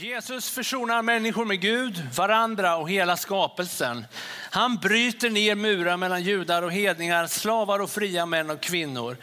Jesus försonar människor med Gud, varandra och hela skapelsen. Han bryter ner murar mellan judar och hedningar, slavar och fria män och kvinnor.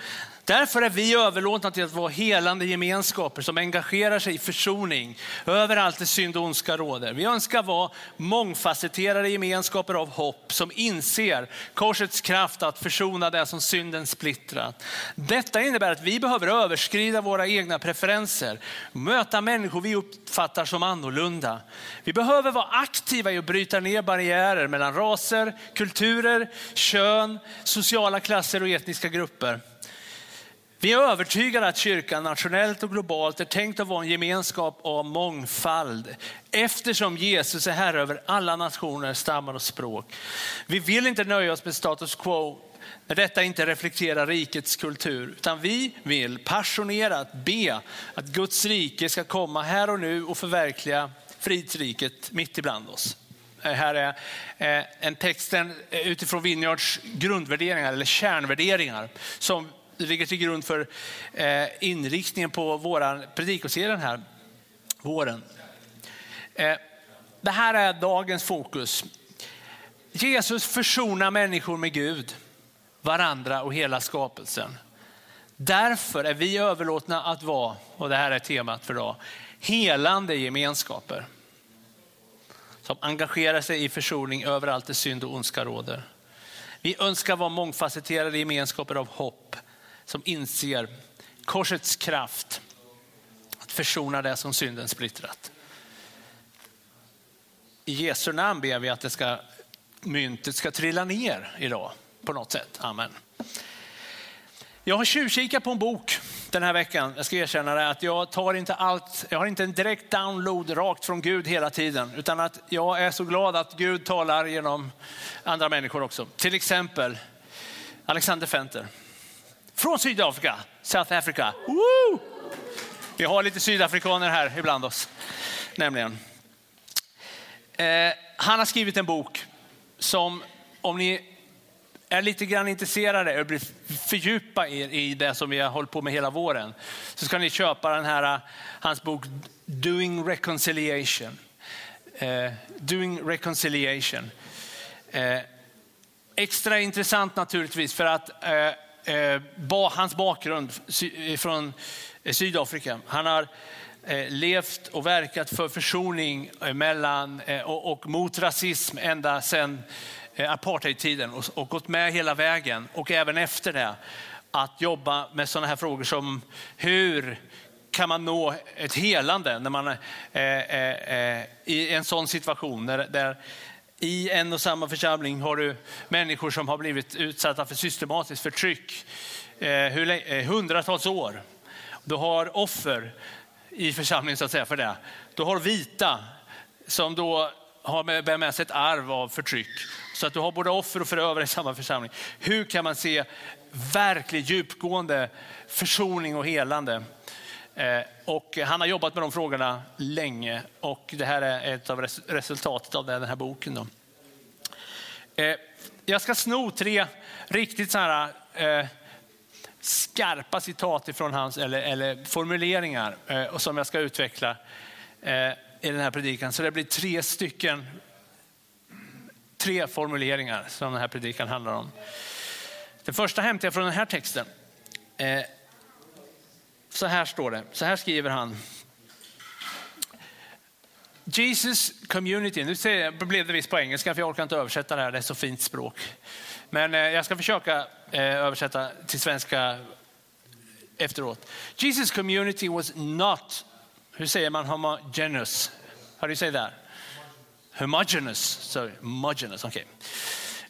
Därför är vi överlåtna till att vara helande gemenskaper som engagerar sig i försoning överallt där synd och ondska råder. Vi önskar vara mångfacetterade gemenskaper av hopp som inser korsets kraft att försona det som synden splittrat. Detta innebär att vi behöver överskrida våra egna preferenser, möta människor vi uppfattar som annorlunda. Vi behöver vara aktiva i att bryta ner barriärer mellan raser, kulturer, kön, sociala klasser och etniska grupper. Vi är övertygade att kyrkan nationellt och globalt är tänkt att vara en gemenskap av mångfald eftersom Jesus är herre över alla nationer, stammar och språk. Vi vill inte nöja oss med status quo när detta inte reflekterar rikets kultur, utan vi vill passionerat be att Guds rike ska komma här och nu och förverkliga fridsriket mitt ibland oss. Eh, här är eh, en texten eh, utifrån Vineyards grundvärderingar eller kärnvärderingar som ligger till grund för eh, inriktningen på vår predikoserie den här våren. Eh, det här är dagens fokus. Jesus försonar människor med Gud, varandra och hela skapelsen. Därför är vi överlåtna att vara, och det här är temat för idag, helande gemenskaper. Som engagerar sig i försoning överallt där synd och ondska råder. Vi önskar vara mångfacetterade gemenskaper av hopp som inser korsets kraft att försona det som synden splittrat. I Jesu namn ber vi att det ska, myntet ska trilla ner idag på något sätt. Amen. Jag har tjuvkikat på en bok den här veckan. Jag ska erkänna det, att jag tar inte allt, jag har inte en direkt download rakt från Gud hela tiden, utan att jag är så glad att Gud talar genom andra människor också. Till exempel Alexander Fenter. Från Sydafrika, South Africa. Woo! Vi har lite sydafrikaner här ibland oss, nämligen. Eh, han har skrivit en bok som, om ni är lite grann intresserade och vill fördjupa er i det som vi har hållit på med hela våren, så ska ni köpa den här, eh, hans bok Doing Reconciliation. Eh, Doing Reconciliation. Eh, extra intressant naturligtvis för att eh, Eh, hans bakgrund eh, från eh, Sydafrika. Han har eh, levt och verkat för försoning eh, mellan och, och mot rasism ända sedan apartheidtiden och, och gått med hela vägen och även efter det att jobba med sådana här frågor som hur kan man nå ett helande när man är i en sån situation där, där i en och samma församling har du människor som har blivit utsatta för systematiskt förtryck eh, eh, hundratals år. Du har offer i församlingen så att säga för det. Du har vita som då har med, med sig ett arv av förtryck. Så att du har både offer och förövare i samma församling. Hur kan man se verklig djupgående försoning och helande? Eh, och han har jobbat med de frågorna länge och det här är ett av resultatet av den här boken. Då. Eh, jag ska sno tre riktigt så här, eh, skarpa citat ifrån hans, eller, eller formuleringar eh, som jag ska utveckla eh, i den här predikan. Så det blir tre stycken, tre formuleringar som den här predikan handlar om. Den första hämtar jag från den här texten. Så här står det, så här skriver han. Jesus community, nu blev det visst på engelska för jag orkar inte översätta det här, det är så fint språk. Men eh, jag ska försöka eh, översätta till svenska efteråt. Jesus community was not, hur säger man homogenous? How do you say that? Homogenous, sorry, homogenous, okay.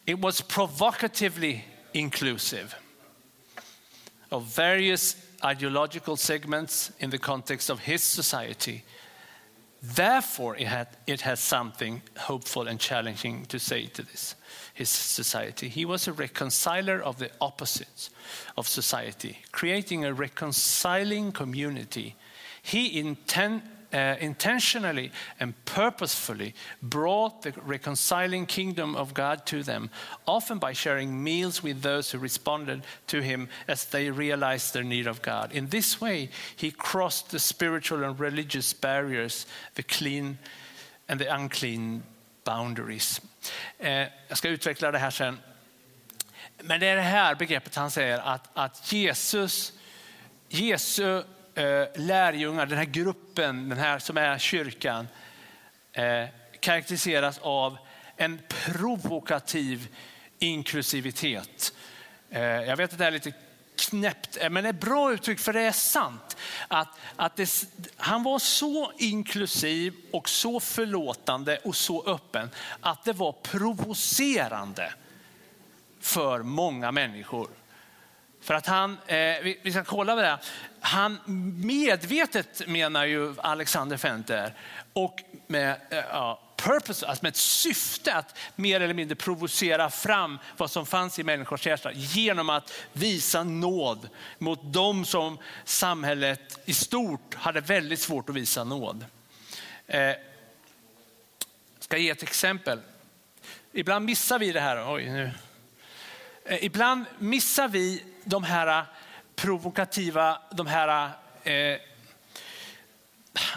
It was provocatively inclusive of various ideological segments in the context of his society. Therefore, it, had, it has something hopeful and challenging to say to this, his society. He was a reconciler of the opposites of society, creating a reconciling community. He, inten, uh, intentionally and purposefully brought the reconciling kingdom of God to them, often by sharing meals with those who responded to him as they realized their need of God. In this way, he crossed the spiritual and religious barriers, the clean and the unclean boundaries. Eh, jag ska utveckla det här sen. Men det är det här begreppet han säger att, att Jesus, Jesu Eh, lärjungar, den här gruppen, den här som är kyrkan, eh, karaktäriseras av en provokativ inklusivitet. Eh, jag vet att det är lite knäppt, men det är bra uttryck för det är sant. Att, att det, han var så inklusiv och så förlåtande och så öppen att det var provocerande för många människor. För att han, eh, vi, vi, ska kolla på det, han medvetet menar ju Alexander Fenter och med, eh, ja, purpose, alltså med ett syfte att mer eller mindre provocera fram vad som fanns i människors hjärta genom att visa nåd mot dem som samhället i stort hade väldigt svårt att visa nåd. Eh, ska ge ett exempel. Ibland missar vi det här. Oj, nu. Eh, ibland missar vi de här eh, provokativa, de här eh,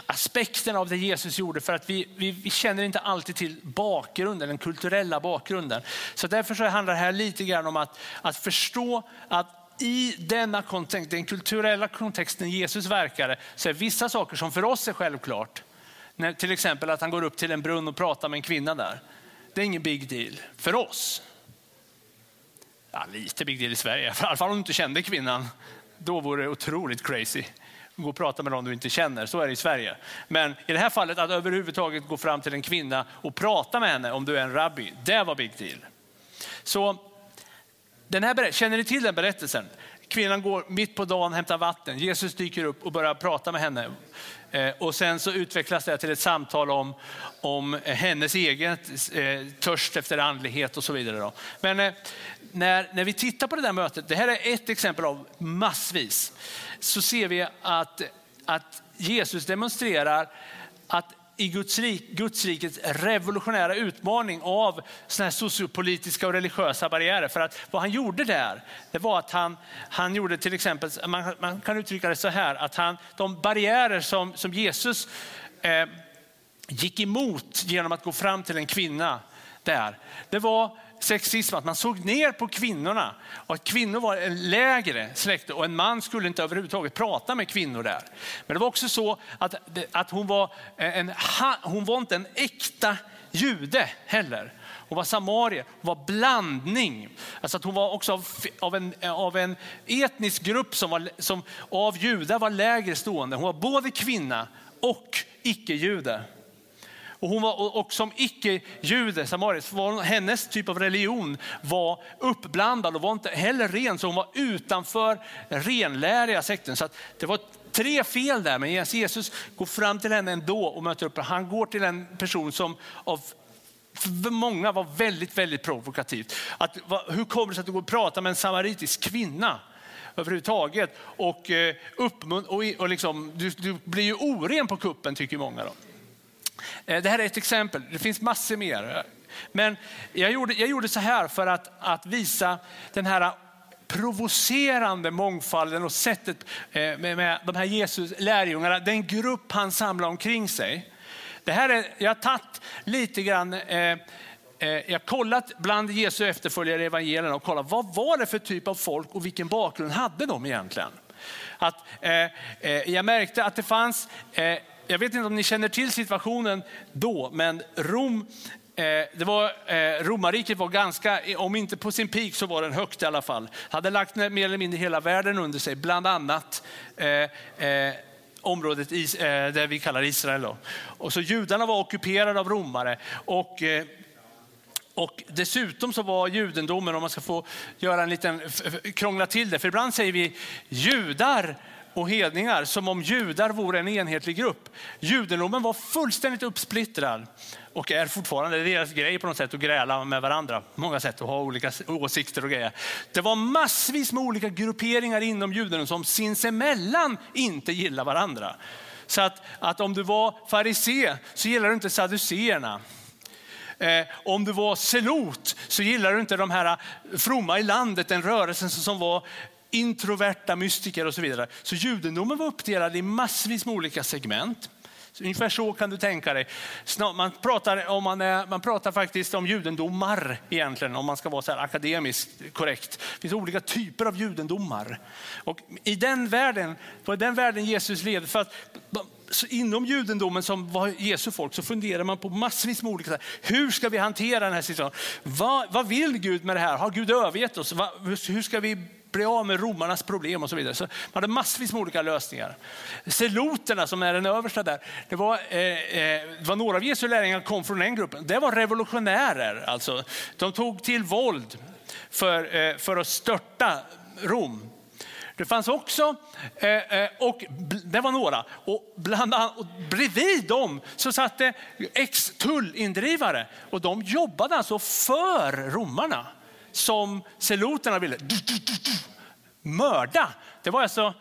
aspekterna av det Jesus gjorde för att vi, vi, vi, känner inte alltid till bakgrunden, den kulturella bakgrunden. Så därför så handlar det här lite grann om att, att förstå att i denna kontext, den kulturella kontexten Jesus verkade, så är vissa saker som för oss är självklart. När, till exempel att han går upp till en brunn och pratar med en kvinna där. Det är ingen big deal för oss. Ja, lite big deal i Sverige, i alla fall om du inte kände kvinnan. Då vore det otroligt crazy gå och prata med någon du inte känner. Så är det i Sverige. Men i det här fallet att överhuvudtaget gå fram till en kvinna och prata med henne om du är en rabbi, det var big deal. Så den här, känner ni till den berättelsen? Kvinnan går mitt på dagen, hämtar vatten. Jesus dyker upp och börjar prata med henne. Eh, och sen så utvecklas det till ett samtal om, om hennes eget eh, törst efter andlighet och så vidare. Men eh, när, när vi tittar på det där mötet, det här är ett exempel av massvis så ser vi att, att Jesus demonstrerar att i Guds, rik, Guds rikets revolutionära utmaning av såna här sociopolitiska och religiösa barriärer. För att vad han gjorde där, det var att han, han gjorde till exempel, man, man kan uttrycka det så här, att han, de barriärer som, som Jesus eh, gick emot genom att gå fram till en kvinna där, det var sexism, att man såg ner på kvinnorna och att kvinnor var en lägre släkte och en man skulle inte överhuvudtaget prata med kvinnor där. Men det var också så att, att hon, var en, hon var inte en äkta jude heller. Hon var samarier, hon var blandning. Alltså att hon var också av, av, en, av en etnisk grupp som, var, som av judar var lägre stående. Hon var både kvinna och icke-jude. Och, hon var, och som icke-jude, samarisk, var hennes typ av religion var uppblandad och var inte heller ren, så hon var utanför renläriga sekten. Så det var tre fel där, men Jesus går fram till henne ändå och möter upp Han går till en person som av för många var väldigt, väldigt provokativt. Att, hur kommer det sig att du går och pratar med en samaritisk kvinna? överhuvudtaget. Och, eh, och, och liksom, du, du, blir ju oren på kuppen tycker många. Då. Eh, det här är ett exempel, det finns massor mer. Men jag gjorde, jag gjorde så här för att, att visa den här provocerande mångfalden och sättet eh, med, med de här Jesus lärjungarna, den grupp han samlar omkring sig. Det här är, jag har tagit lite grann, eh, eh, jag har kollat bland Jesu efterföljare i evangelierna och kollat vad var det för typ av folk och vilken bakgrund hade de egentligen? Att, eh, eh, jag märkte att det fanns eh, jag vet inte om ni känner till situationen då, men Rom, eh, det var, eh, romarriket var ganska, om inte på sin peak så var den högt i alla fall. Hade lagt mer eller mindre hela världen under sig, bland annat eh, eh området där vi kallar Israel. Då. Och så judarna var ockuperade av romare. Och, och dessutom så var judendomen, om man ska få göra en liten, krångla till det, för ibland säger vi judar och hedningar som om judar vore en enhetlig grupp. Judendomen var fullständigt uppsplittrad och är fortfarande deras grej på något sätt att gräla med varandra. Många sätt att ha olika åsikter och grejer. Det var massvis med olika grupperingar inom judendomen som sinsemellan inte gillar varandra. Så att, att om du var farisé så gillade du inte saduceerna. Eh, om du var selot så gillade du inte de här fromma i landet, den rörelsen som var introverta mystiker och så vidare. Så judendomen var uppdelad i massvis med olika segment. Ungefär så kan du tänka dig. Man pratar, om man, är, man pratar faktiskt om judendomar egentligen, om man ska vara så här akademiskt korrekt. Det finns olika typer av judendomar. Och I den världen, var den världen Jesus levde, för att inom judendomen som var Jesu folk så funderar man på massvis med olika Hur ska vi hantera den här situationen? Vad, vad vill Gud med det här? Har Gud övergett oss? Hur ska vi bli av med romarnas problem och så vidare. Så man hade massvis med olika lösningar. Seloterna som är den översta där, det var, eh, eh, var några av Jesu lärjungar kom från den gruppen. Det var revolutionärer, alltså. De tog till våld för, eh, för att störta Rom. Det fanns också, eh, eh, och det var några, och, bland, och bredvid dem så satt det ex-tullindrivare och de jobbade alltså för romarna som seloterna ville mörda. Det var alltså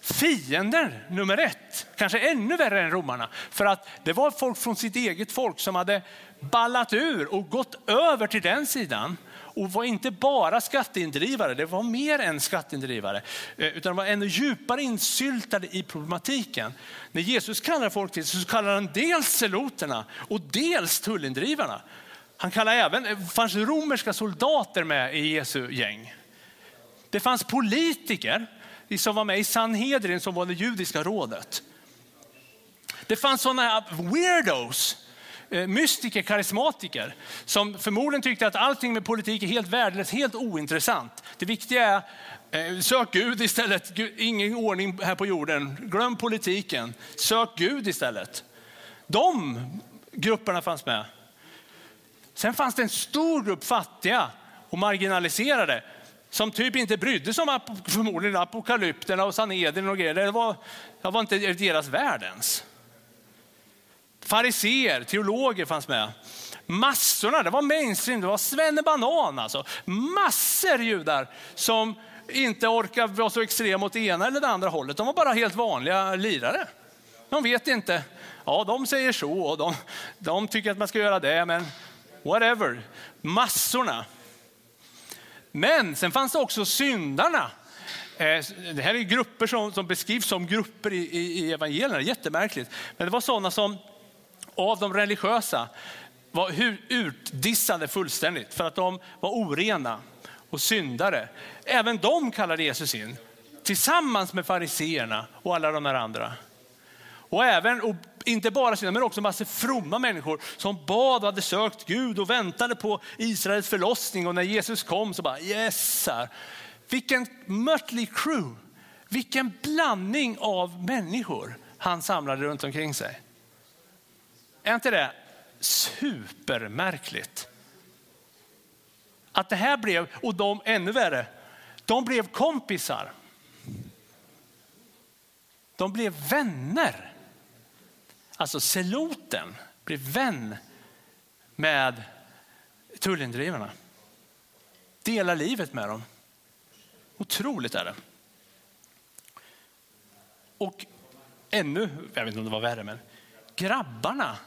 fiender nummer ett, kanske ännu värre än romarna. För att det var folk från sitt eget folk som hade ballat ur och gått över till den sidan och var inte bara skatteindrivare, det var mer än skatteindrivare, eh, utan de var ännu djupare insyltade i problematiken. När Jesus kallar folk till så kallar han dels seloterna och dels tullindrivarna. Han kallar även, det fanns romerska soldater med i Jesu gäng. Det fanns politiker som var med i Sanhedrin som var det judiska rådet. Det fanns sådana weirdos, eh, mystiker, karismatiker som förmodligen tyckte att allting med politik är helt värdelöst, helt ointressant. Det viktiga är eh, sök Gud istället, ingen ordning här på jorden. Glöm politiken, sök Gud istället. De grupperna fanns med. Sen fanns det en stor grupp fattiga och marginaliserade som typ inte brydde sig om förmodligen apokalypterna och Sanedrin och grejer. Det var, det var inte deras värld ens. Fariseer, teologer fanns med. Massorna, det var mainstream, det var svennebanan alltså. Massor judar som inte orkar vara så extrema åt det ena eller det andra hållet. De var bara helt vanliga lirare. De vet inte. Ja, de säger så och de, de tycker att man ska göra det, men whatever. Massorna. Men sen fanns det också syndarna. Eh, det här är grupper som, som beskrivs som grupper i, i, i evangelierna, jättemärkligt. Men det var sådana som av de religiösa var utdissade fullständigt för att de var orena och syndare. Även de kallade Jesus in tillsammans med fariseerna och alla de här andra. Och även, och inte bara sina, men också massor fromma människor som bad och hade sökt Gud och väntade på Israels förlossning. Och när Jesus kom så bara yes. Här. Vilken mötley crew, vilken blandning av människor han samlade runt omkring sig. Är inte det supermärkligt? Att det här blev, och de ännu värre, de blev kompisar. De blev vänner. Alltså seloten blev vän med tullindrivarna. Delar livet med dem. Otroligt är det. Och ännu, jag vet inte om det var värre, men grabbarna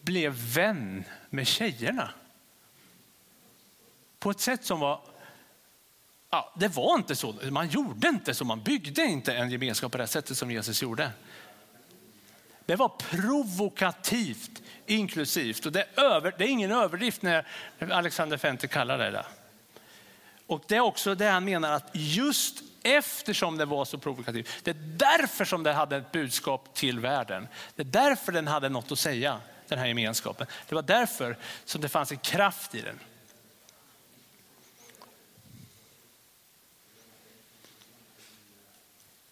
blev vän med tjejerna. På ett sätt som var, ja, det var inte så. Man gjorde inte så, man byggde inte en gemenskap på det sättet som Jesus gjorde. Det var provokativt inklusivt. Och det, är över, det är ingen överdrift när Alexander Fenter kallar det det. Och det är också det han menar att just eftersom det var så provokativt, det är därför som det hade ett budskap till världen. Det är därför den hade något att säga, den här gemenskapen. Det var därför som det fanns en kraft i den.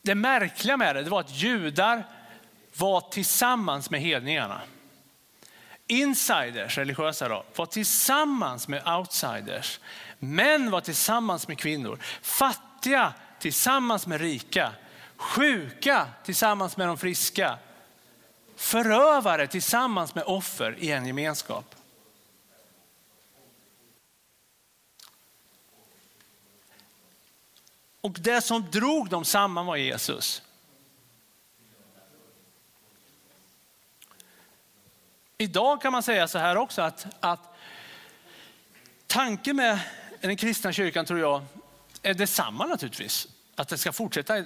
Det märkliga med det, det var att judar var tillsammans med hedningarna. Insiders, religiösa då, var tillsammans med outsiders. Män var tillsammans med kvinnor. Fattiga tillsammans med rika. Sjuka tillsammans med de friska. Förövare tillsammans med offer i en gemenskap. Och det som drog dem samman var Jesus. Idag kan man säga så här också att, att tanken med den kristna kyrkan tror jag är detsamma naturligtvis. Att det ska fortsätta.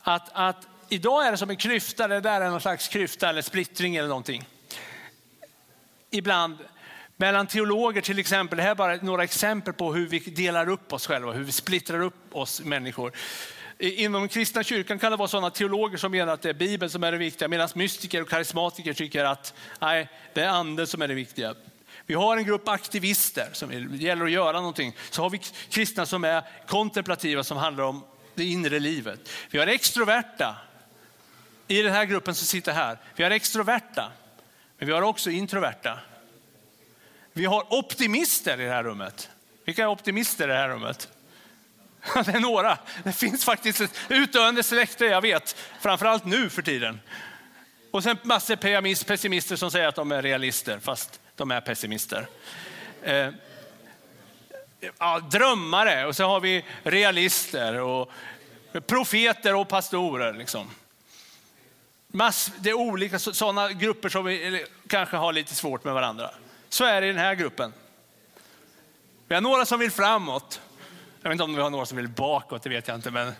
Att, att idag är det som en klyfta, det där är någon slags klyfta eller splittring eller någonting. Ibland mellan teologer till exempel, det här är bara några exempel på hur vi delar upp oss själva, hur vi splittrar upp oss människor. Inom kristna kyrkan kan det vara sådana teologer som menar att det är Bibeln som är det viktiga, medan mystiker och karismatiker tycker att nej, det är anden som är det viktiga. Vi har en grupp aktivister som det gäller att göra någonting. Så har vi kristna som är kontemplativa som handlar om det inre livet. Vi har extroverta i den här gruppen som sitter här. Vi har extroverta, men vi har också introverta. Vi har optimister i det här rummet. Vilka är optimister i det här rummet? Det är några. Det finns faktiskt ett utdöende släkte, jag vet. Framförallt nu för tiden. Och sen massor av pessimister som säger att de är realister, fast de är pessimister. Eh, ja, drömmare och så har vi realister och profeter och pastorer. Liksom. Mass, det är olika sådana grupper som vi kanske har lite svårt med varandra. Så är det i den här gruppen. Vi har några som vill framåt. Jag vet inte om vi har några som vill bakåt, det vet jag inte. Men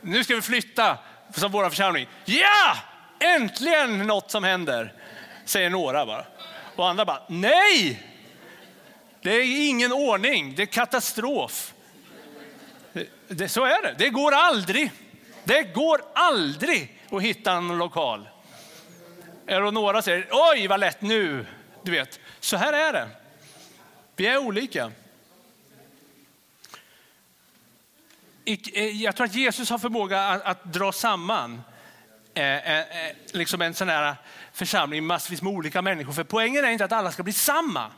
nu ska vi flytta som vår församling. Ja, äntligen något som händer, säger några bara. Och andra bara, nej! Det är ingen ordning, det är katastrof. Det, så är det, det går aldrig. Det går aldrig att hitta en lokal. Eller några säger, oj vad lätt nu. Du vet, så här är det. Vi är olika. Eh, Eh, jag tror att Jesus har förmåga att, att dra samman eh, eh, eh, liksom en sån här församling massvis med olika människor. För poängen är inte att alla ska bli samma.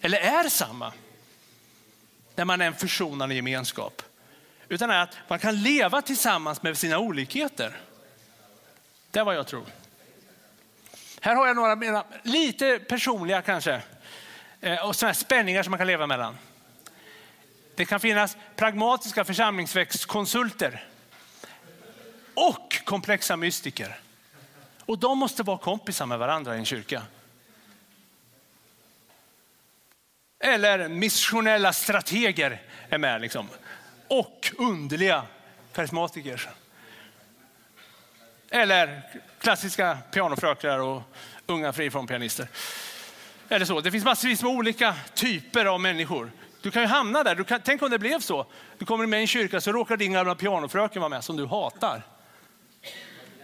Eller är samma. När man är en försonande gemenskap. Utan att man kan leva tillsammans med sina olikheter. Det är vad jag tror. Här har jag några mera, lite personliga kanske. Eh, och sådana spänningar som man kan leva mellan. Det kan finnas pragmatiska församlingsväxtkonsulter och komplexa mystiker. Och de måste vara kompisar med varandra i en kyrka. Eller missionella strateger är med. Liksom. Och underliga karismatiker. Eller klassiska pianofröknar och unga frifrån-pianister. Eller så. Det finns massvis med olika typer av människor. Du kan ju hamna där. Du kan, tänk om det blev så. Du kommer med i en kyrka så råkar din gamla pianofröken vara med som du hatar.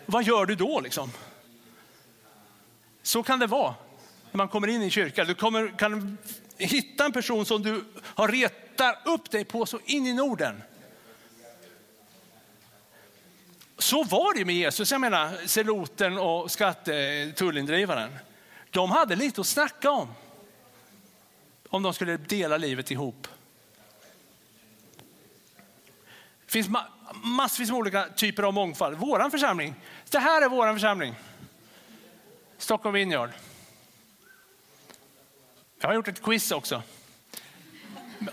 Vad gör du då liksom? Så kan det vara när man kommer in i en kyrka. Du kommer, kan hitta en person som du har retat upp dig på så in i Norden. Så var det med Jesus. Jag menar, seloten och skattetullindrivaren. De hade lite att snacka om om de skulle dela livet ihop. Det finns massvis med olika typer av mångfald. Vår församling, det här är vår församling. Stockholm Vineyard. Jag har gjort ett quiz också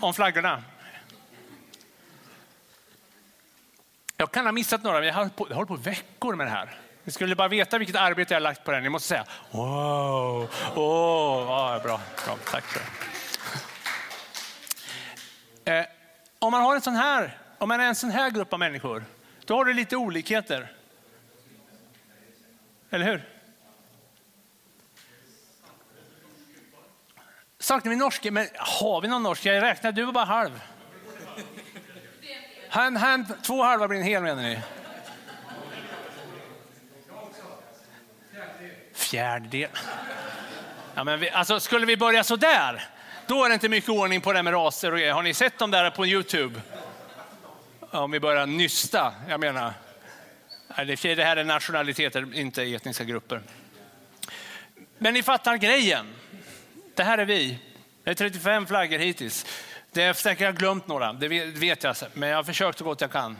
om flaggorna. Jag kan ha missat några, men jag har hållit på, jag har hållit på veckor med det här. Ni skulle bara veta vilket arbete jag har lagt på den. Ni måste säga wow, oh, ja, bra, bra, tack för det. Eh, om man har en sån här, om man är en sån här grupp av människor, då har du lite olikheter. Eller hur? Saknar vi norska? Men har vi någon norsk? Jag räknar, du var bara halv. Han, han, två halva blir en hel menar ni? Fjärdedel. Ja, men vi, alltså, skulle vi börja så där, då är det inte mycket ordning på det med raser och grejer. Har ni sett dem där på Youtube? Om vi börjar nysta, jag menar. Det här är nationaliteter, inte etniska grupper. Men ni fattar grejen. Det här är vi. Det är 35 flaggor hittills. Det är säkert jag glömt några, det vet jag. Men jag har försökt så gott jag kan.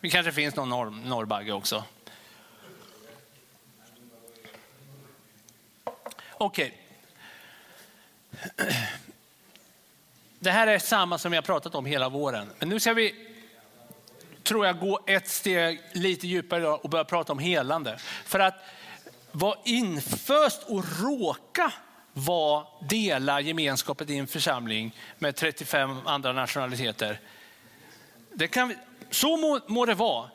Det kanske finns någon norr, norrbagge också. Okej. Okay. Det här är samma som vi har pratat om hela våren. Men nu ska vi, tror jag, gå ett steg lite djupare och börja prata om helande. För att vara inföst och råka vara dela gemenskapet i en församling med 35 andra nationaliteter. Det kan, så må, må det vara.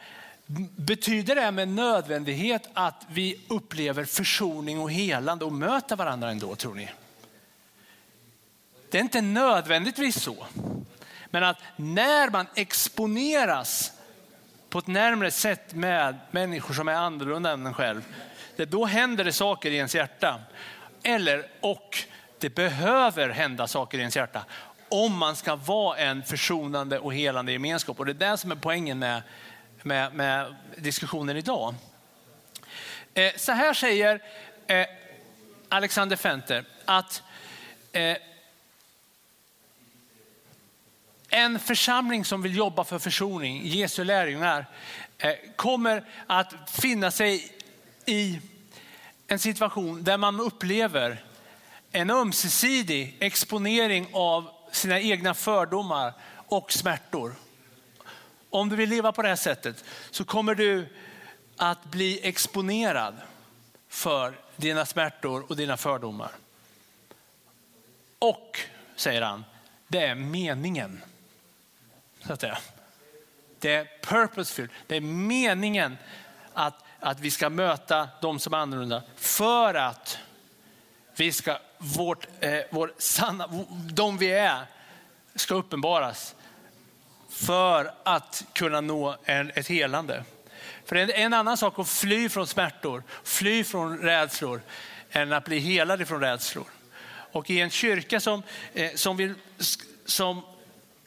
Betyder det med nödvändighet att vi upplever försoning och helande och möter varandra ändå tror ni? Det är inte nödvändigtvis så. Men att när man exponeras på ett närmare sätt med människor som är annorlunda än en själv, det då händer det saker i ens hjärta. Eller och det behöver hända saker i ens hjärta om man ska vara en försonande och helande gemenskap. Och det är det som är poängen med, med, med diskussionen idag. Eh, så här säger eh, Alexander Fenter att eh, en församling som vill jobba för försoning, Jesu lärjungar, eh, kommer att finna sig i en situation där man upplever en ömsesidig exponering av sina egna fördomar och smärtor. Om du vill leva på det här sättet så kommer du att bli exponerad för dina smärtor och dina fördomar. Och, säger han, det är meningen. Så att säga. Det är purposeful, det är meningen att, att vi ska möta de som är annorlunda för att vi ska, vårt, eh, vår sanna, de vi är ska uppenbaras för att kunna nå en, ett helande. För det är en annan sak att fly från smärtor, fly från rädslor, än att bli helad från rädslor. Och i en kyrka som, eh, som, vill, som,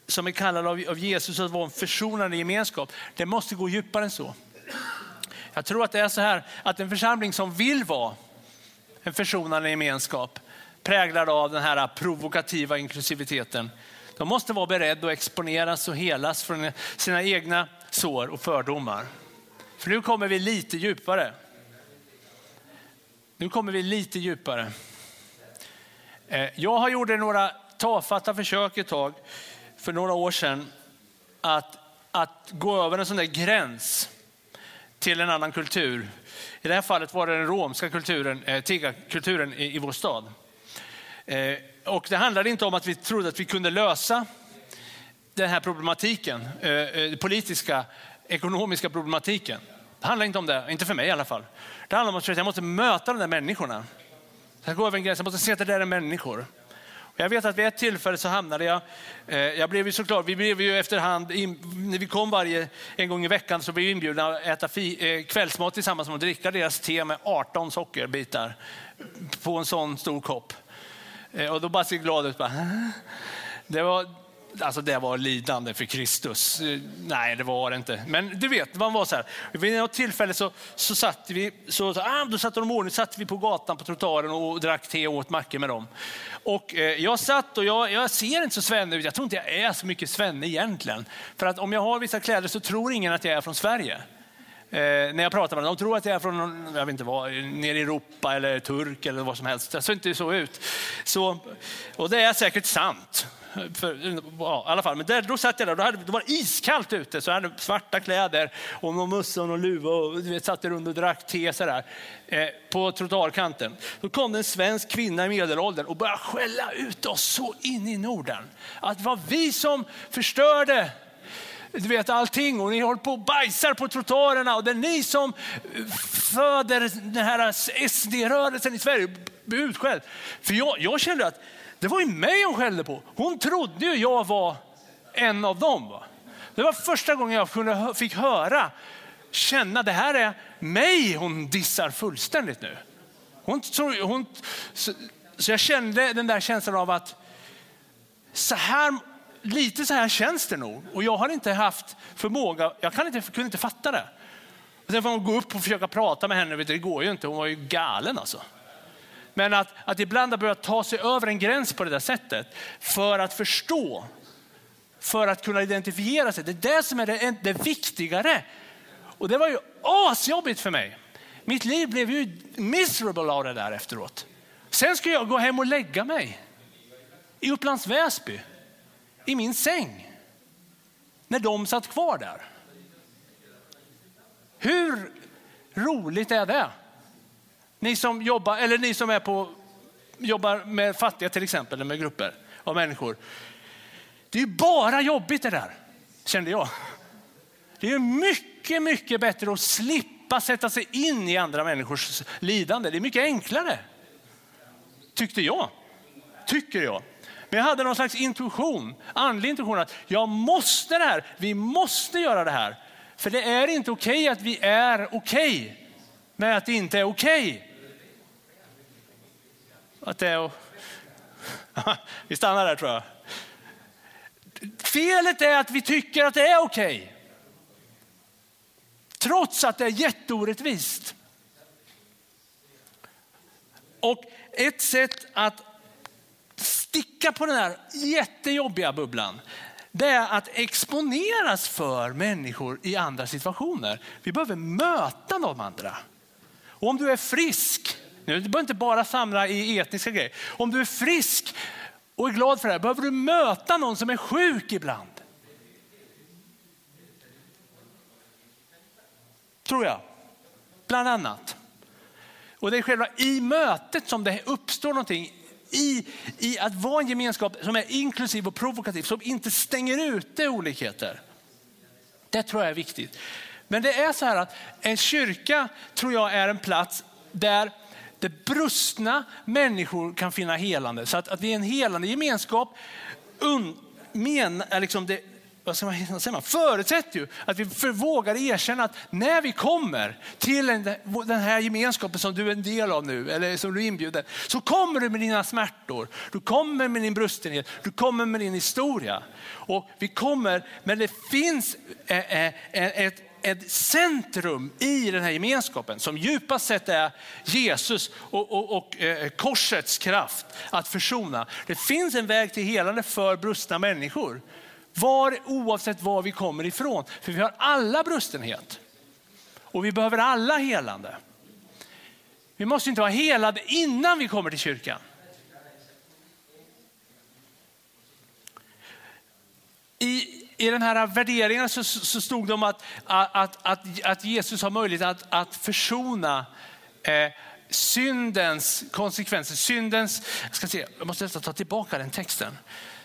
som är kallad av, av Jesus att vara en försonande gemenskap, det måste gå djupare än så. Jag tror att det är så här att en församling som vill vara en försonande gemenskap präglad av den här provokativa inklusiviteten. De måste vara beredda att exponeras och helas från sina egna sår och fördomar. För nu kommer vi lite djupare. Nu kommer vi lite djupare. Eh, jag har gjort några tafatta försök ett tag för några år sedan att, att gå över en sån där gräns till en annan kultur. I det här fallet var det den romska kulturen, eh, tiggarkulturen i, i vår stad. Eh, och det handlade inte om att vi trodde att vi kunde lösa den här problematiken, eh, eh politiska, ekonomiska problematiken. Det handlar inte om det, inte för mig i alla fall. Det handlar om att jag måste möta de där människorna. Jag går över en gräns, jag måste se att det där är människor. Jag vet att vid ett tillfälle så hamnade jag, eh, jag blev ju såklart, vi blev ju efterhand, när vi kom varje en gång i veckan så blev vi inbjudna att äta fi, eh, kvällsmat tillsammans och dricka deras te med 18 sockerbitar på en sån stor kopp. Eh, och då bara ser jag glad ut. Bara, det var, alltså det var lidande för Kristus. Nej, det var det inte. Men du vet, man var så här. Vid något tillfälle så, så satt vi, så, så, ah, då satte de ordning, satt vi på gatan på trottoaren och drack te och åt mackor med dem. Och eh, jag satt och jag, jag ser inte så svenne ut. Jag tror inte jag är så mycket svenne egentligen. För att om jag har vissa kläder så tror ingen att jag är från Sverige. Eh, när jag pratar med dem. De tror att jag är från jag vet inte vad, nere i Europa eller turk eller vad som helst. Det ser inte så ut. Så, och det är säkert sant. För, ja, i alla fall. Men där, då satt jag där, då, hade, då var det iskallt ute, så jag hade svarta kläder och någon mössa och någon luva och du vet, satt runt och drack te sådär, eh, på trottoarkanten. Då kom det en svensk kvinna i medelåldern och började skälla ut oss så in i Norden. Att det var vi som förstörde du vet allting och ni håller på och bajsar på trottoarerna och det är ni som föder den här SD-rörelsen i Sverige. Utskälld. För jag, jag kände att det var ju mig hon skällde på. Hon trodde ju jag var en av dem. Va? Det var första gången jag kunde, fick höra, känna det här är mig hon dissar fullständigt nu. Hon, hon, så, så jag kände den där känslan av att så här, lite så här känns det nog. Och jag har inte haft förmåga, jag kan inte, kunde inte fatta det. Och sen får man gå upp och försöka prata med henne, det går ju inte, hon var ju galen alltså. Men att, att ibland har börjat ta sig över en gräns på det där sättet för att förstå, för att kunna identifiera sig. Det är det som är det, det viktigare. Och det var ju asjobbigt för mig. Mitt liv blev ju miserable av det där efteråt. Sen ska jag gå hem och lägga mig i Upplands Väsby, i min säng, när de satt kvar där. Hur roligt är det? Ni som jobbar, eller ni som är på, jobbar med fattiga till exempel, eller med grupper av människor. Det är ju bara jobbigt det där, kände jag. Det är mycket, mycket bättre att slippa sätta sig in i andra människors lidande. Det är mycket enklare, tyckte jag. Tycker jag. Men jag hade någon slags intuition, andlig intuition att jag måste det här, vi måste göra det här. För det är inte okej okay att vi är okej okay med att det inte är okej. Okay. Att det är... vi stannar där tror jag. Felet är att vi tycker att det är okej. Okay. Trots att det är jätteorättvist. Och ett sätt att sticka på den här jättejobbiga bubblan, det är att exponeras för människor i andra situationer. Vi behöver möta de andra. Och om du är frisk, nu du behöver inte bara samla i etniska grejer. Om du är frisk och är glad för det här, behöver du möta någon som är sjuk ibland. Tror jag, bland annat. Och det är själva i mötet som det uppstår någonting i, i att vara en gemenskap som är inklusiv och provokativ, som inte stänger ute olikheter. Det tror jag är viktigt. Men det är så här att en kyrka tror jag är en plats där där brustna människor kan finna helande. Så att, att vi är en helande gemenskap un, men, liksom det, vad ska man, säga, förutsätter ju att vi vågar erkänna att när vi kommer till den här gemenskapen som du är en del av nu, eller som du är inbjuden, så kommer du med dina smärtor, du kommer med din brustenhet, du kommer med din historia. Och vi kommer, men det finns eh, eh, ett ett centrum i den här gemenskapen som djupast sett är Jesus och, och, och eh, korsets kraft att försona. Det finns en väg till helande för brustna människor. Var, oavsett var vi kommer ifrån. För vi har alla brustenhet. Och vi behöver alla helande. Vi måste inte vara helade innan vi kommer till kyrkan. I, den här värderingen så, så stod det om att, att, att, att Jesus har möjlighet att, att försona eh, syndens konsekvenser. Syndens, jag, ska se, jag måste nästan ta tillbaka den texten.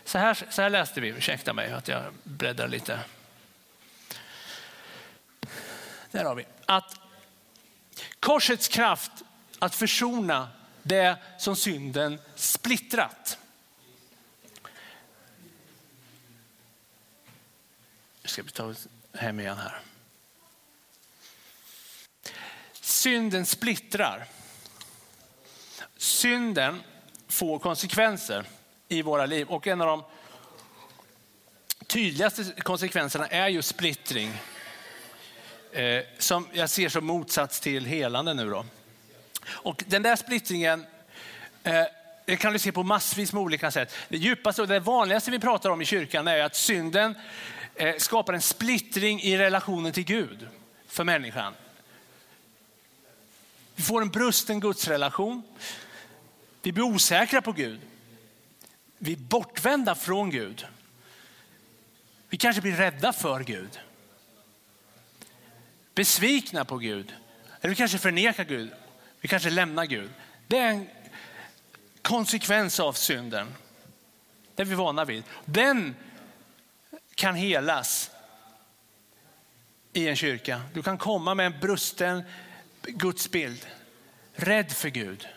Så här, så här läste vi, ursäkta mig att jag bläddrar lite. Där har vi. Att korsets kraft att försona det som synden splittrat. Ska vi ta hem igen här. Synden splittrar. Synden får konsekvenser i våra liv. Och en av de tydligaste konsekvenserna är ju splittring. Eh, som jag ser som motsats till helande nu då. Och den där splittringen eh, det kan du se på massvis med olika sätt. Det djupaste och det vanligaste vi pratar om i kyrkan är att synden Eh, skapar en splittring i relationen till Gud för människan. Vi får en brusten gudsrelation. Vi blir osäkra på Gud vi är bortvända från Gud. Vi kanske blir rädda för Gud. Besvikna på Gud. Eller vi kanske förnekar Gud. Vi kanske lämnar Gud. Det är en konsekvens av synden. Det är vi vana vid. Den kan helas i en kyrka. Du kan komma med en brusten gudsbild. Rädd för Gud.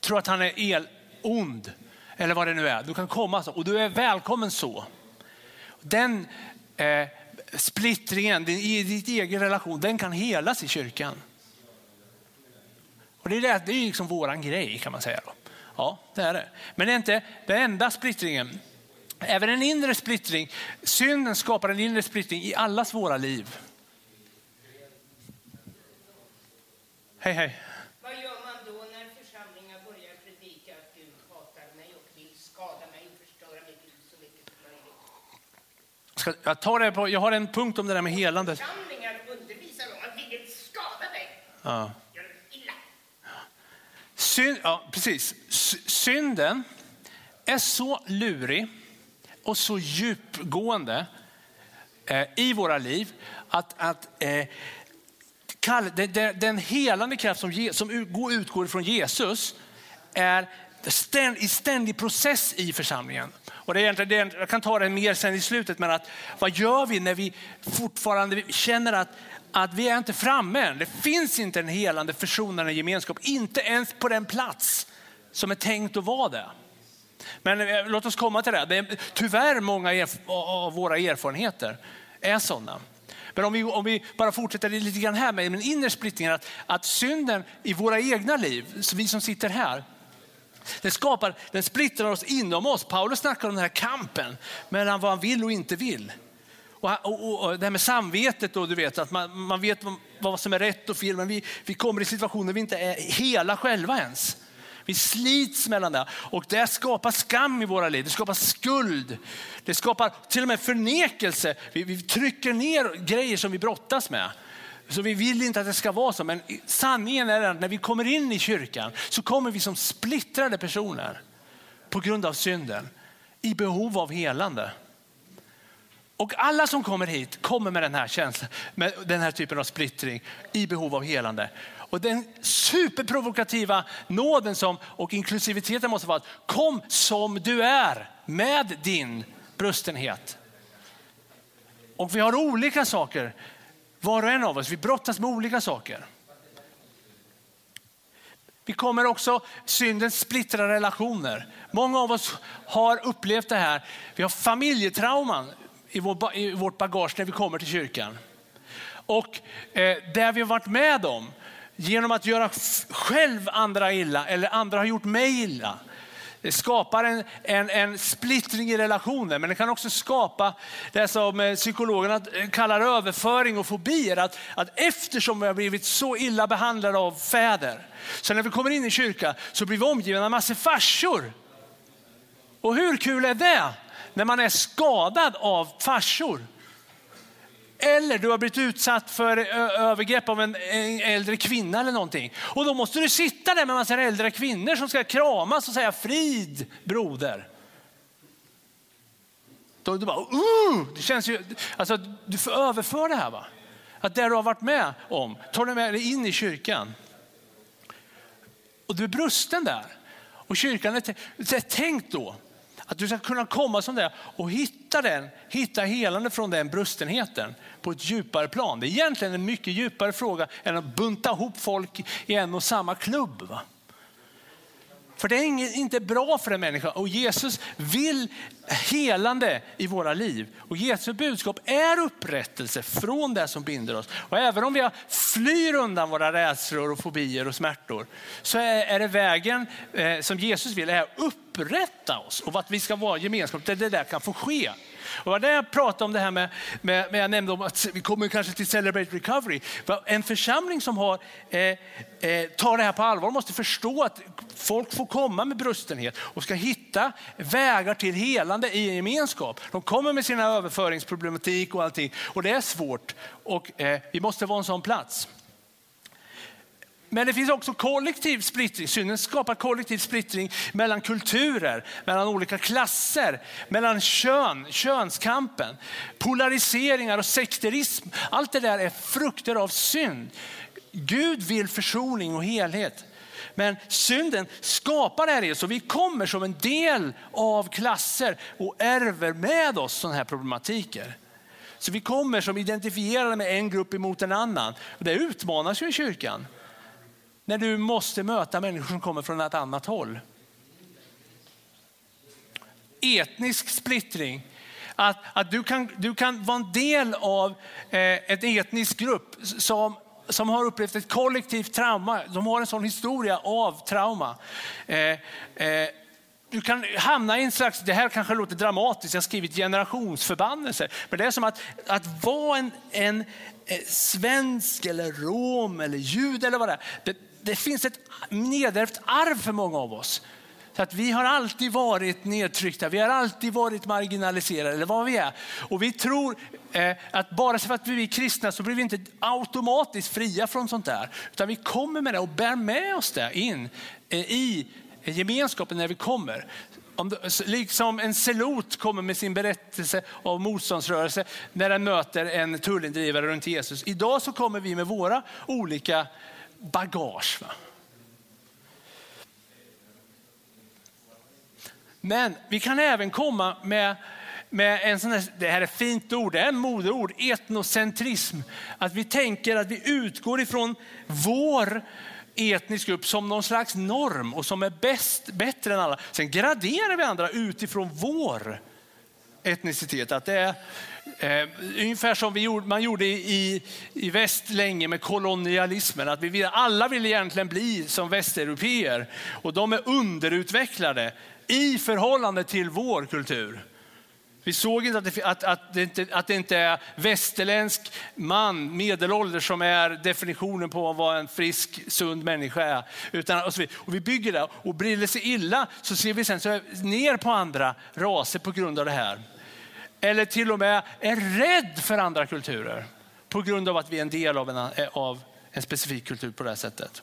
Tror att han är el ond eller vad det nu är. Du kan komma så och du är välkommen så. Den eh, splittringen i ditt egen relation, den kan helas i kyrkan. Och det är, det, det är liksom våran grej kan man säga. Då. Ja, det är det. Men det är inte den enda splittringen. Även en inre splittring, synden skapar en inre splittring i allas våra liv. Hej hej. Ska, jag, tar det på, jag har en punkt om det där med helande. Församlingar undervisar om att vi vill skada dig. Ja. Gör illa. Synd, ja, precis. Synden är så lurig och så djupgående eh, i våra liv att, att eh, kall, den, den helande kraft som, som utgår från Jesus är ständ, i ständig process i församlingen. Och det är egentligen, jag kan ta det mer sen i slutet, men att, vad gör vi när vi fortfarande känner att, att vi är inte framme än? Det finns inte en helande försonande gemenskap, inte ens på den plats som är tänkt att vara det. Men eh, låt oss komma till det. det är, tyvärr många av våra erfarenheter är sådana. Men om vi, om vi bara fortsätter lite grann här med den inre splittringen, att, att synden i våra egna liv, så vi som sitter här, den, skapar, den splittrar oss inom oss. Paulus snackar om den här kampen mellan vad han vill och inte vill. Och, och, och det här med samvetet, då, du vet, att man, man vet vad som är rätt och fel, men vi, vi kommer i situationer där vi inte är hela själva ens. Vi slits mellan det och det skapar skam i våra liv. Det skapar skuld. Det skapar till och med förnekelse. Vi, vi trycker ner grejer som vi brottas med. Så vi vill inte att det ska vara så, men sanningen är att när vi kommer in i kyrkan så kommer vi som splittrade personer på grund av synden i behov av helande. Och alla som kommer hit kommer med den här känslan, med den här typen av splittring i behov av helande. Och den superprovokativa nåden som, och inklusiviteten måste vara att kom som du är med din brustenhet. Och vi har olika saker var och en av oss, vi brottas med olika saker. Vi kommer också, synden splittrar relationer. Många av oss har upplevt det här. Vi har familjetrauman i, vårt bagage när vi kommer till kyrkan. Och eh, det vi har varit med om genom att göra själv andra illa eller andra har gjort mig illa det skapar en, en, en splittring i relationer, men det kan också skapa det som eh, psykologerna eh, kallar överföring och fobier. Att, att eftersom vi har blivit så illa behandlade av fäder, så när vi kommer in i kyrkan så blir vi omgivna av massor farsor. Och hur kul är det när man är skadad av farsor? Eller du har blivit utsatt för övergrepp av en äldre kvinna eller någonting. Och då måste du sitta där med en massa äldre kvinnor som ska kramas och säga frid broder. Då du bara, uh, det känns ju, alltså du får överför det här va. Att det du har varit med om, tar du med dig in i kyrkan. Och du är brusten där. Och kyrkan är tänkt då att du ska kunna komma som det och hitta den, hitta helande från den brustenheten på ett djupare plan. Det är egentligen en mycket djupare fråga än att bunta ihop folk i en och samma klubb. Va? För det är inte bra för en människa och Jesus vill helande i våra liv. Och Jesu budskap är upprättelse från det som binder oss. Och även om vi flyr undan våra rädslor och fobier och smärtor så är det vägen eh, som Jesus vill är upp upprätta oss och att vi ska vara gemenskap där det där kan få ske. Och när jag pratade om det här med, med, med jag nämnde om att vi kommer kanske till Celebrate Recovery. En församling som har, eh, eh, tar det här på allvar måste förstå att folk får komma med brustenhet och ska hitta vägar till helande i gemenskap. De kommer med sina överföringsproblematik och allting och det är svårt och eh, vi måste vara en sån plats. Men det finns också kollektiv splittring. Synden skapar kollektiv splittring mellan kulturer, mellan olika klasser, mellan kön, könskampen, polariseringar och sekterism. Allt det där är frukter av synd. Gud vill försoning och helhet. Men synden skapar det här så vi kommer som en del av klasser och ärver med oss sådana här problematiker. Så vi kommer som identifierade med en grupp emot en annan. Det utmanas ju i kyrkan när du måste möta människor som kommer från ett annat håll. Etnisk splittring. Att, att du, kan, du kan vara en del av eh, en etnisk grupp som, som har upplevt ett kollektivt trauma. De har en sån historia av trauma. Eh, eh, du kan hamna i en slags, det här kanske låter dramatiskt, jag har skrivit generationsförbannelse. Men det är som att, att vara en, en, eh, svensk eller rom eller jud eller vad det är det det finns ett nedärvt arv för många av oss. Så att vi har alltid varit nedtryckta, vi har alltid varit marginaliserade eller vad vi är. Och vi tror eh, att bara för att vi är kristna så blir vi inte automatiskt fria från sånt där. Utan vi kommer med det och bär med oss det in eh, i gemenskapen när vi kommer. om det, liksom en celot kommer med sin berättelse av motståndsrörelse när den möter en tullindrivare runt Jesus. Idag så kommer vi med våra olika bagage. Va? Men vi kan även komma med, med en sån här, det här är ett fint ord, det är en modeord, etnocentrism. Att vi tänker att vi utgår ifrån vår etnisk grupp som någon slags norm och som är bäst, bättre än alla. Sen graderar vi andra utifrån vår etnicitet. Att det är eh, ungefär som vi gjorde, man gjorde i, i väst länge med kolonialismen. Att vi vill, alla vill egentligen bli som västeuropeer och de är underutvecklade i förhållande till vår kultur. Vi såg inte att det, att, att, det inte, att det inte är västerländsk man, medelålder, som är definitionen på vad en frisk, sund människa är. Utan, och, så och vi bygger det och blir det sig illa så ser vi sen så ner på andra raser på grund av det här. Eller till och med är rädd för andra kulturer på grund av att vi är en del av en, av en specifik kultur på det här sättet.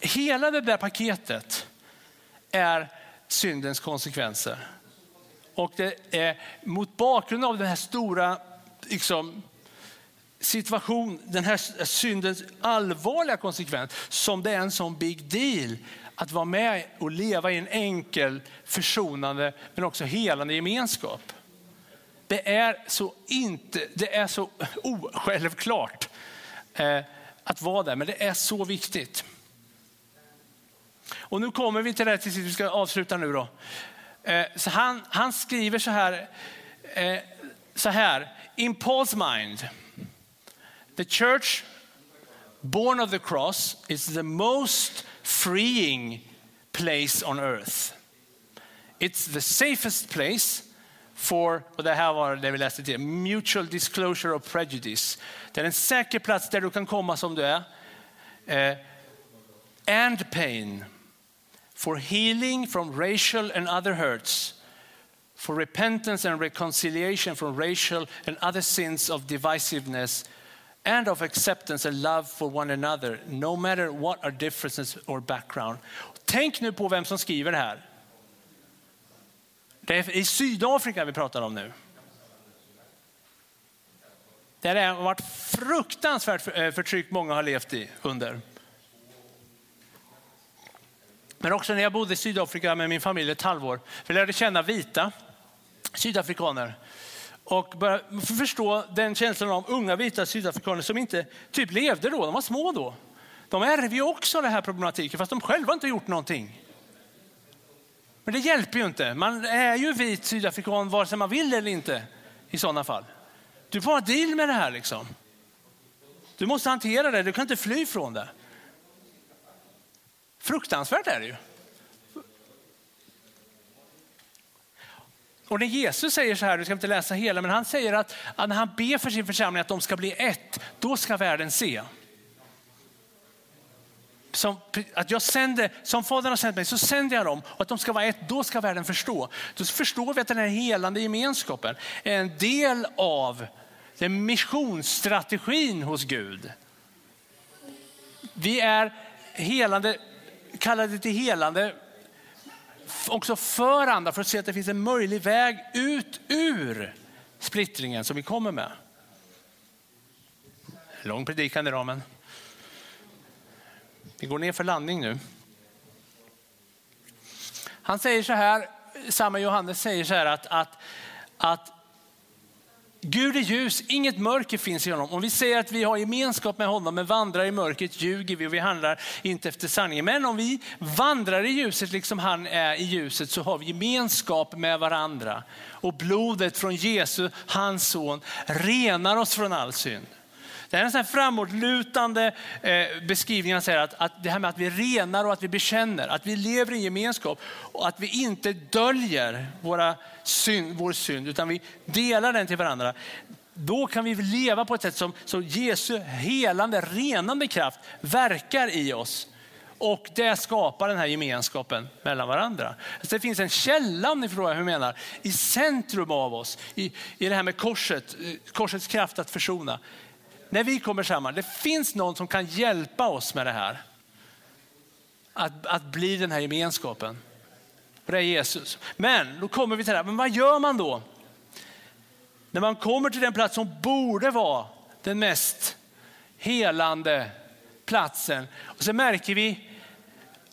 Hela det där paketet är syndens konsekvenser. Och det är mot bakgrund av den här stora liksom, situation, den här syndens allvarliga konsekvens som det är en sån big deal att vara med och leva i en enkel, försonande men också helande gemenskap. Det är så, inte, det är så osjälvklart eh, att vara där, men det är så viktigt. Och nu kommer vi till det till sist, vi ska avsluta nu då. Eh, så han, han skriver så här, eh, så här, in Paul's mind, the church born of the cross is the most freeing place on earth. It's the safest place for, och det här var det vi läste till, mutual disclosure of prejudice. Det är en säker plats där du kan komma som du är. Eh, and pain for healing from racial and other hurts, for repentance and reconciliation from racial and other sins of divisiveness, and of acceptance and love for one another, no matter what our differences or background. Tänk nu på vem som skriver det här. Det är i Sydafrika vi pratar om nu. Där Det har varit fruktansvärt eh, förtryck många har levt i under. Men också när jag bodde i Sydafrika med min familj ett halvår. Vi lärde känna vita sydafrikaner och började förstå den känslan av unga vita sydafrikaner som inte typ levde då, de var små då. De ärver ju också den här problematiken fast de själva inte gjort någonting. Men det hjälper ju inte. Man är ju vit sydafrikan vare sig man vill eller inte i sådana fall. Du får ha deal med det här liksom. Du måste hantera det, du kan inte fly från det. Fruktansvärt är det ju. Och när Jesus säger så här, du ska inte läsa hela, men han säger att, att när han ber för sin församling att de ska bli ett, då ska världen se. Som, att jag sänder, som Fadern har sänt mig så sänder jag dem och att de ska vara ett, då ska världen förstå. Då förstår vi att den här helande gemenskapen är en del av den missionsstrategin hos Gud. Vi är helande kallade till helande också för andra för att se att det finns en möjlig väg ut ur splittringen som vi kommer med. Lång predikan idag men vi går ner för landning nu. Han säger så här, samma Johannes säger så här att, att, att Gud är ljus, inget mörker finns i honom. Om vi säger att vi har gemenskap med honom men vandrar i mörkret ljuger vi och vi handlar inte efter sanningen. Men om vi vandrar i ljuset liksom han är i ljuset så har vi gemenskap med varandra. Och blodet från Jesus, hans son, renar oss från all synd. Det här är en sån framåtlutande eh, beskrivning. Han säger att, att det här med att vi renar och att vi bekänner, att vi lever i gemenskap och att vi inte döljer våra synd, vår synd utan vi delar den till varandra. Då kan vi leva på ett sätt som, som Jesu helande, renande kraft verkar i oss. Och det skapar den här gemenskapen mellan varandra. Så det finns en källa, om ni förstår hur jag menar, i centrum av oss. I, i det här med korset, eh, korsets kraft att försona när vi kommer samman, det finns någon som kan hjälpa oss med det här. Att, att bli den här gemenskapen. Och det är Jesus. Men då kommer vi till det här, men vad gör man då? När man kommer till den plats som borde vara den mest helande platsen. Och så märker vi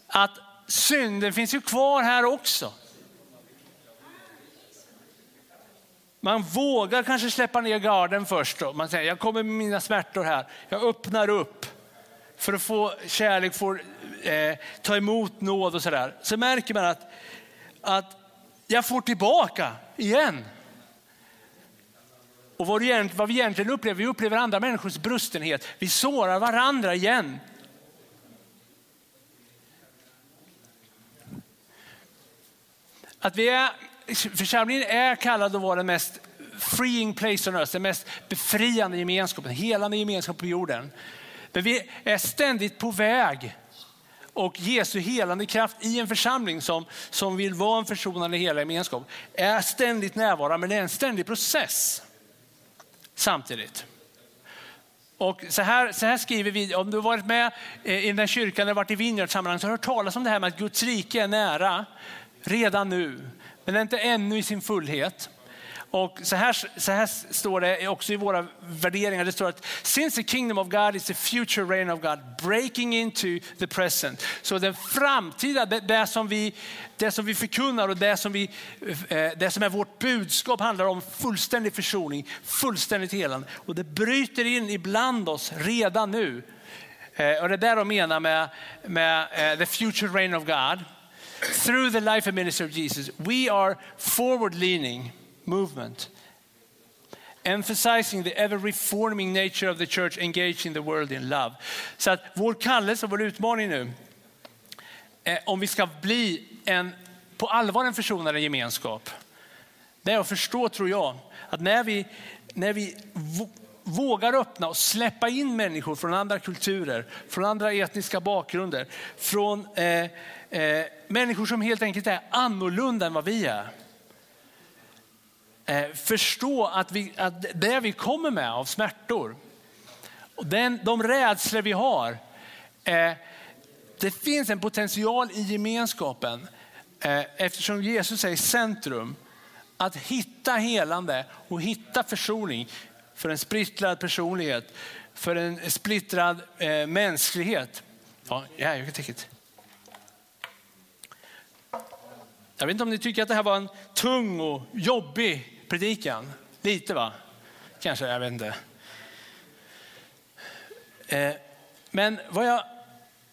att synden finns ju kvar här också. Man vågar kanske släppa ner garden först. Då. Man säger, jag kommer med mina smärtor här. Jag öppnar upp för att få kärlek, få eh, ta emot nåd och sådär. Så märker man att, att jag får tillbaka igen. Och vad, vi, vad vi egentligen upplever, vi upplever andra människors brustenhet. Vi sårar varandra igen. Att vi är, församlingen är kallad att vara den mest freeing place on earth, den mest befriande gemenskapen, helande gemenskapen på jorden. Men vi är ständigt på väg och Jesu helande kraft i en församling som, som vill vara en försonande hela gemenskap är ständigt närvarande, men det är en ständig process samtidigt. Och så här, så här skriver vi, om du har varit med eh, i den här kyrkan eller varit i Vineyard-sammanhang så har du hört talas om det här med att Guds rike är nära redan nu, men inte ännu i sin fullhet. Och så här, så här står det också i våra värderingar. Det står att since the kingdom of God is the future reign of God breaking into the present. Så den framtida, det, det, som, vi, det som vi förkunnar och det som, vi, eh, det som är vårt budskap handlar om fullständig försoning, fullständigt helande. Och det bryter in ibland oss redan nu. Eh, och det är det de menar med, med eh, the future reign of God. Through the life and ministry of Jesus, we are forward leaning movement, emphasizing the ever reforming nature of the church engaging the world in love. Så att vår kallelse och vår utmaning nu, eh, om vi ska bli en, på allvar en försonande gemenskap, det är att förstå, tror jag, att när vi, när vi vågar öppna och släppa in människor från andra kulturer, från andra etniska bakgrunder, från eh, eh, människor som helt enkelt är annorlunda än vad vi är eh, förstå att, vi, att det vi kommer med av smärtor, och den, de rädslor vi har, eh, det finns en potential i gemenskapen eh, eftersom Jesus är i centrum. Att hitta helande och hitta försoning för en splittrad personlighet, för en splittrad eh, mänsklighet. Ja, yeah, you can take it. Jag vet inte om ni tycker att det här var en tung och jobbig predikan. Lite va? Kanske, jag vet inte. Eh, men vad jag,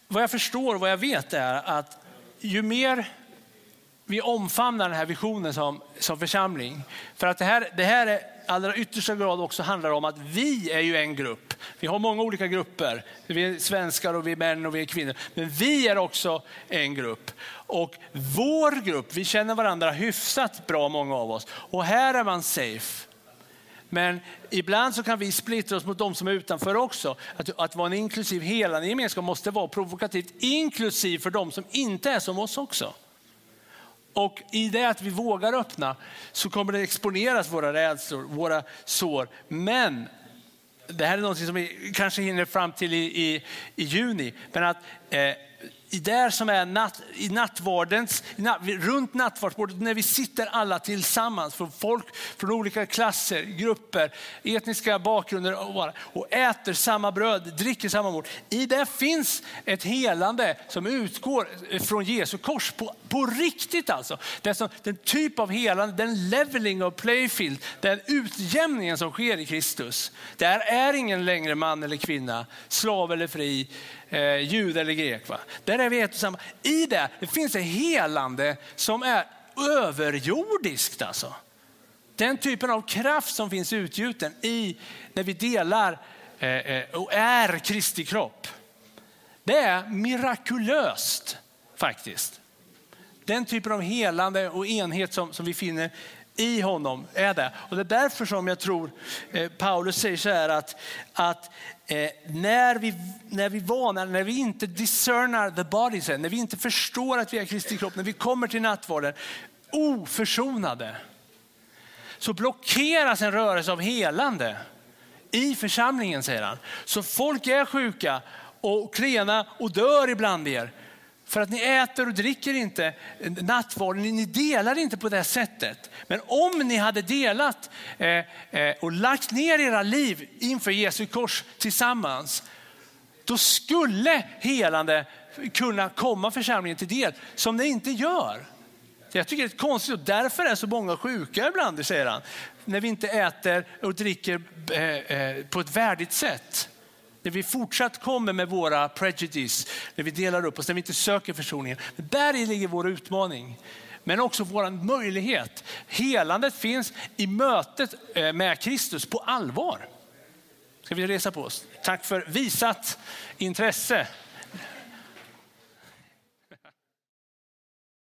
vad jag förstår, vad jag vet är att ju mer vi omfamnar den här visionen som, som församling. För att det här, det här är allra yttersta grad också handlar om att vi är ju en grupp. Vi har många olika grupper. Vi är svenskar och vi är män och vi är kvinnor. Men vi är också en grupp. Och vår grupp, vi känner varandra hyfsat bra många av oss. Och här är man safe. Men ibland så kan vi splittra oss mot de som är utanför också. Att, att vara en inklusiv helande gemenskap måste vara provokativt inklusiv för de som inte är som oss också. Och i det att vi vågar öppna så kommer det exponeras våra rädslor, våra sår. Men det här är något som vi kanske hinner fram till i, i, i juni. Men att eh, där som är natt, i nattvardens, runt nattvardsbordet, när vi sitter alla tillsammans, från folk från olika klasser, grupper, etniska bakgrunder och äter samma bröd, dricker samma mål. I det finns ett helande som utgår från Jesu kors på, på riktigt alltså. Det som, den typ av helande, den leveling of playfield, den utjämningen som sker i Kristus. Där är ingen längre man eller kvinna, slav eller fri, eh, jud eller grek. Va? Där är vi ett och samma. I det, det finns ett helande som är överjordiskt. Alltså. Den typen av kraft som finns utgjuten i när vi delar eh, eh, och är Kristi kropp. Det är mirakulöst faktiskt. Den typen av helande och enhet som, som vi finner i honom är det. Och det är därför som jag tror eh, Paulus säger så här att, att eh, när, vi, när vi vanar, när vi inte discernar the body sen, när vi inte förstår att vi är Kristi kropp, när vi kommer till nattvarden oförsonade, så blockeras en rörelse av helande i församlingen säger han. Så folk är sjuka och klena och dör ibland er för att ni äter och dricker inte nattvarden, ni delar inte på det sättet. Men om ni hade delat eh, eh, och lagt ner era liv inför Jesu kors tillsammans, då skulle helande kunna komma församlingen till del, som det inte gör. Jag tycker det är konstigt och därför är så många sjuka ibland, säger han. När vi inte äter och dricker eh, på ett värdigt sätt. När vi fortsatt kommer med våra prejudice, när vi delar upp oss, när vi inte söker försoningen. Där ligger vår utmaning. Men också vår möjlighet. Helandet finns i mötet eh, med Kristus på allvar. Ska vi resa på oss? Tack för visat intresse.